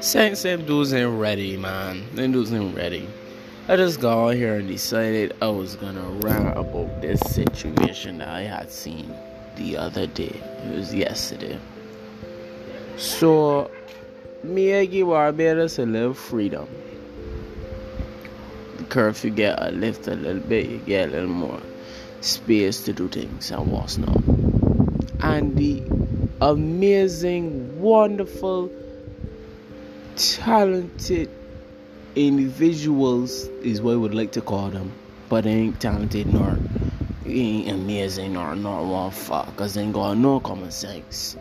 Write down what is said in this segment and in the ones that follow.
Saints them dudes ain't ready, man. Them dudes ain't ready. I just got out here and decided I was gonna rant about this situation that I had seen the other day. It was yesterday. So, me I give Barbados a little freedom. The curfew get a lift a little bit, you get a little more space to do things and what's not. And the amazing, wonderful, talented individuals is what I would like to call them. But they ain't talented nor ain't amazing nor not one fuck cause they ain't got no common sense.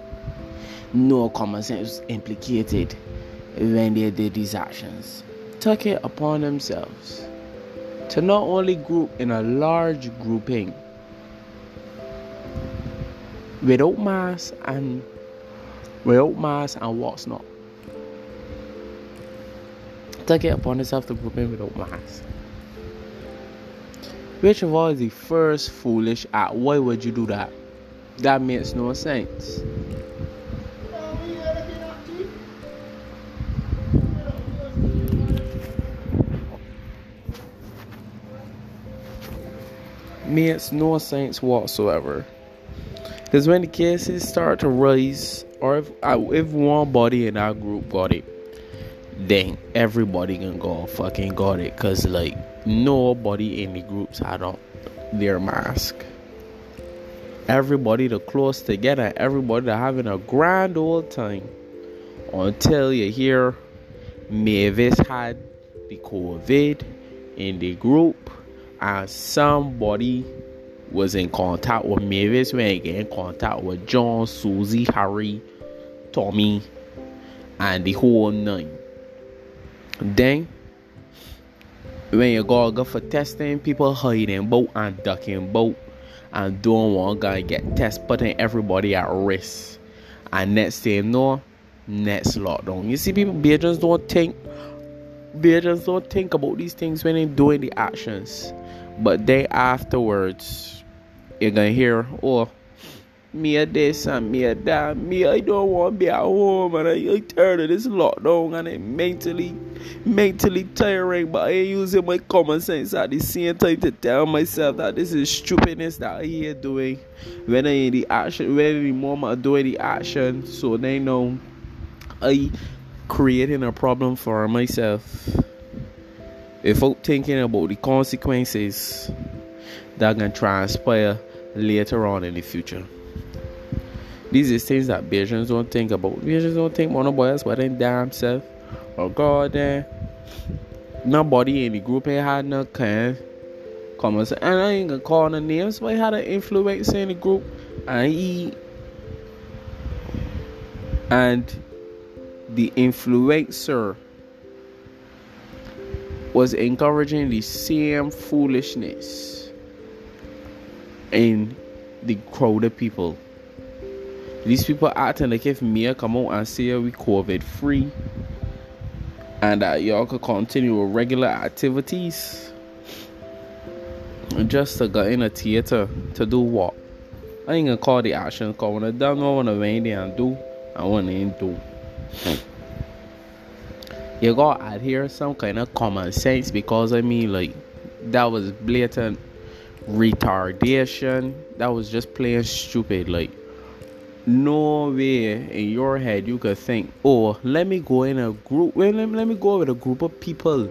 No common sense implicated when they did these actions. Took it upon themselves to not only group in a large grouping without mass and without mass and what's not take it upon itself to in without mask. Which of all is the first foolish act? Why would you do that? That makes no sense. Makes no sense whatsoever. Because when the cases start to rise, or if, if one body in our group got it, then everybody can go fucking got it. Because like nobody in the groups had on their mask. Everybody to close together everybody to having a grand old time. Until you hear mavis had the covid in the group and somebody was in contact with mavis when he get in contact with john susie harry tommy and the whole nine then, when you go, go for testing, people hiding boat and ducking boat and don't want to get test, putting everybody at risk. And next thing no, next lockdown. You see, people they just don't think, they just don't think about these things when they're doing the actions. But day afterwards, you're gonna hear, oh, me a this and me a that. Me, I don't want to be at home and I, I tired of this lockdown and it mentally, mentally tiring. But I ain't using my common sense at the same time to tell myself that this is stupidness that I here doing. When I in the action, when the moment I'm doing the action, so they know I creating a problem for myself. Without thinking about the consequences that can transpire later on in the future. These are things that Bajans don't think about. Bajans don't think about nobody else but them damn self. Or God damn. Nobody in the group ain't had no kind comments. And I ain't gonna call no names, but he had an influence in the group. And he and the influencer was encouraging the same foolishness in the crowded people. These people acting like if me come out and say we COVID free and that y'all could continue with regular activities just to go in a theater to do what? I ain't gonna call the action call when I don't know what I and do I ain't do. You gotta adhere some kind of common sense because I mean like that was blatant retardation. That was just plain stupid like no way in your head you could think, oh, let me go in a group, well, let, me, let me go with a group of people.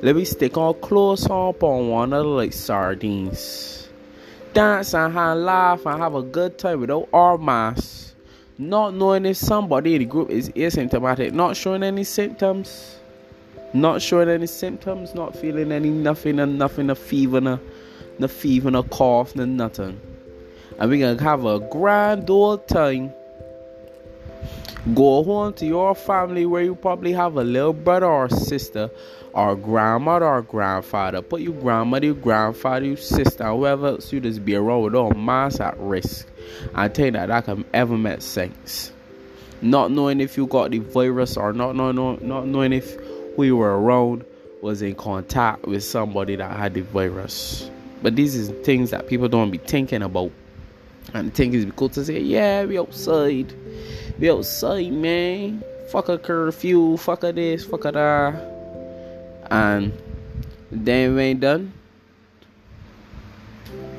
Let me stick all close up on one another like sardines. Dance and have laugh and have a good time without our masks. Not knowing if somebody in the group is asymptomatic, not showing any symptoms. Not showing any symptoms, not feeling any nothing and nothing, a fever, no, no fever, no cough, no nothing and we're gonna have a grand old time. Go home to your family where you probably have a little brother or sister, or grandmother or grandfather. Put your grandmother, your grandfather, your sister, whoever else you just be around with all mass at risk. I you that that can ever make sense. Not knowing if you got the virus or not, not, not, knowing if we were around was in contact with somebody that had the virus. But these is things that people don't be thinking about. And the thing is, cool to say, yeah, we outside. We outside, man. Fuck a curfew, fuck a this, fuck a that. And then we ain't done.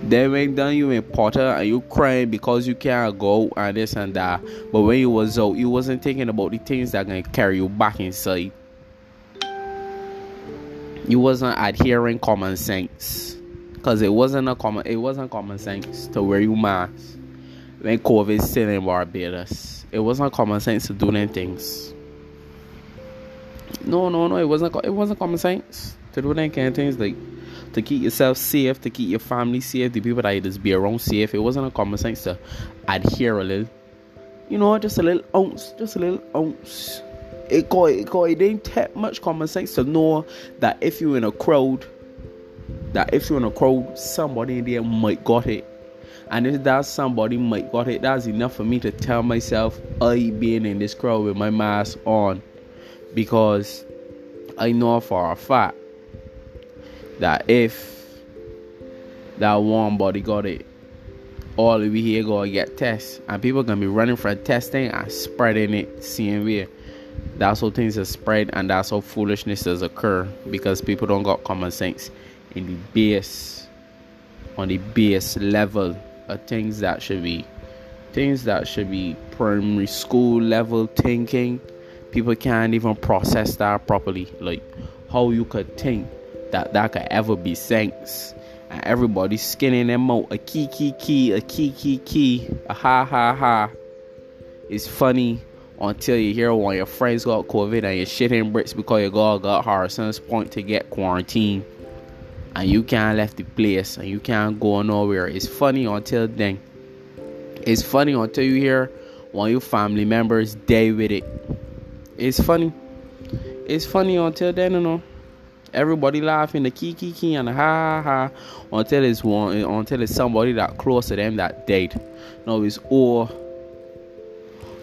Then when done you in Potter and you crying because you can't go and this and that. But when you was out, you wasn't thinking about the things that gonna carry you back inside. You wasn't adhering common sense. Cause it wasn't a common it wasn't common sense to wear your mask when COVID still in Barbados. It wasn't common sense to do them things. No, no, no, it wasn't it wasn't common sense to do them kind of things like to keep yourself safe, to keep your family safe, the people that you just be around safe. It wasn't a common sense to adhere a little. You know, just a little ounce, just a little ounce. It got, it got, it didn't take much common sense to know that if you're in a crowd, that if you're in a crowd, somebody in there might got it. And if that somebody might got it, that's enough for me to tell myself I being in this crowd with my mask on. Because I know for a fact that if that one body got it, all we here gonna get tests, and people gonna be running for testing and spreading it CMV. That's how things are spread, and that's how foolishnesses occur because people don't got common sense in the base, on the base level of things that should be, things that should be primary school level thinking. People can't even process that properly. Like how you could think that that could ever be thanks. And everybody skinning them out. A key, key, key, a key, key, key, a ha, ha, ha. It's funny until you hear one of your friends got COVID and you're shitting bricks because your girl got Harrison's Point to get quarantined. And you can't left the place and you can't go nowhere. It's funny until then. It's funny until you hear one of your family members die with it. It's funny. It's funny until then, you know. Everybody laughing, the key key and the ha ha until it's one eh, until it's somebody that close to them that dead. No, it's all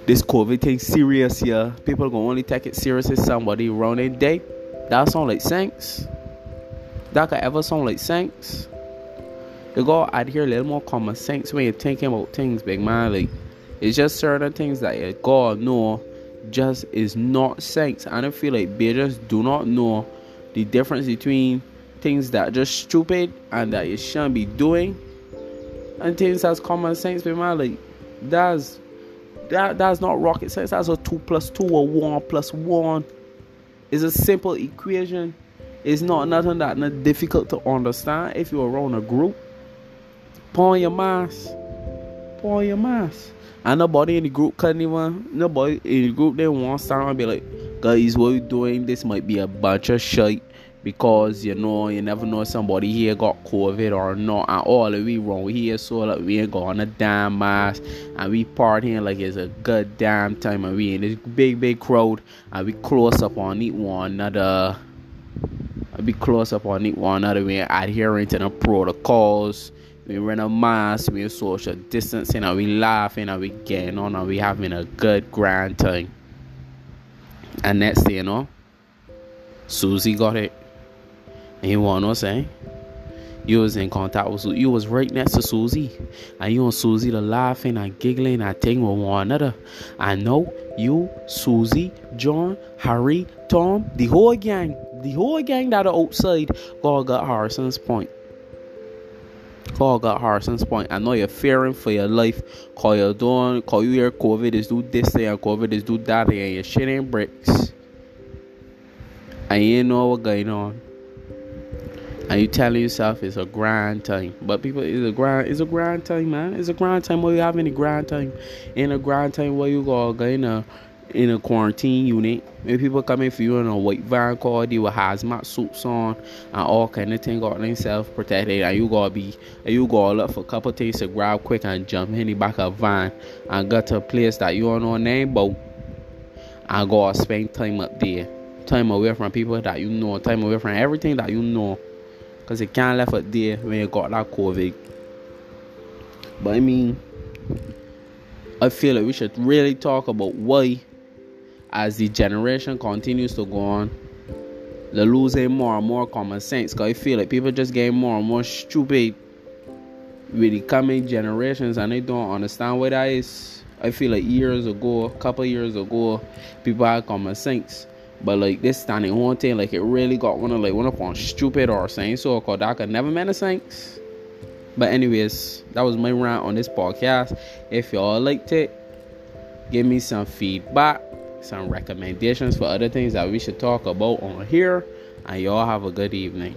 this COVID thing serious here. People gonna only take it serious if somebody running dead. That sound like sense. That could ever sound like sense. You gotta adhere a little more common sense when you're thinking about things, big man. Like it's just certain things that you gotta know just is not sense. I don't feel like they just do not know the difference between things that are just stupid and that you shouldn't be doing and things that's common sense but man like that's that that's not rocket science. That's a two plus two or one plus one. It's a simple equation. It's not nothing that not difficult to understand if you're around a group. On your mask on your mask and nobody in the group couldn't even nobody in the group they want to stand and be like guys, what you doing? This might be a bunch of shit because you know you never know somebody here got COVID or not. And all we wrong here so like we ain't on a damn mask and we partying like it's a good damn time. And we in this big big crowd. And we close up on each one another. We close up on each one another. We adhering to the protocols. We run a mask. We social distancing. And we laughing. And we getting on. And we having a good grand time and next thing you know, Susie got it. And you wanna know what You was in contact with Susie. You was right next to Susie. And you and Susie the laughing and giggling and thing with one another. I know you, Susie, John, Harry, Tom, the whole gang, the whole gang that are outside, all got Harrison's Point. Call got Harrison's Point. I know you're fearing for your life. Call you doing call you hear COVID is do this thing and COVID is do that thing and you're shitting bricks. And you know what's going on. And you telling yourself it's a grind time. But people it's a grind it's a grind time, man. It's a grind time where you have any grind time. In a grind time where you go in a in a quarantine unit. When people coming for you in a white van car, they with hazmat suits on and all kind of thing got themselves protected and you gotta be and you gotta look for a couple things to grab quick and jump in the back of van and go to a place that you don't know name but and go spend time up there. Time away from people that you know, time away from everything that you know. Cause you can't left it there when you got that COVID. But I mean I feel like we should really talk about why as the generation continues to go on, they're losing more and more common sense. Cause I feel like people just getting more and more stupid. with the coming generations and they don't understand what that is. I feel like years ago, a couple years ago, people had common sense. But like this standing one thing, like it really got one of like one upon stupid or saying so called that could never a sense. But anyways, that was my rant on this podcast. If y'all liked it, give me some feedback, some recommendations for other things that we should talk about on here, and y'all have a good evening.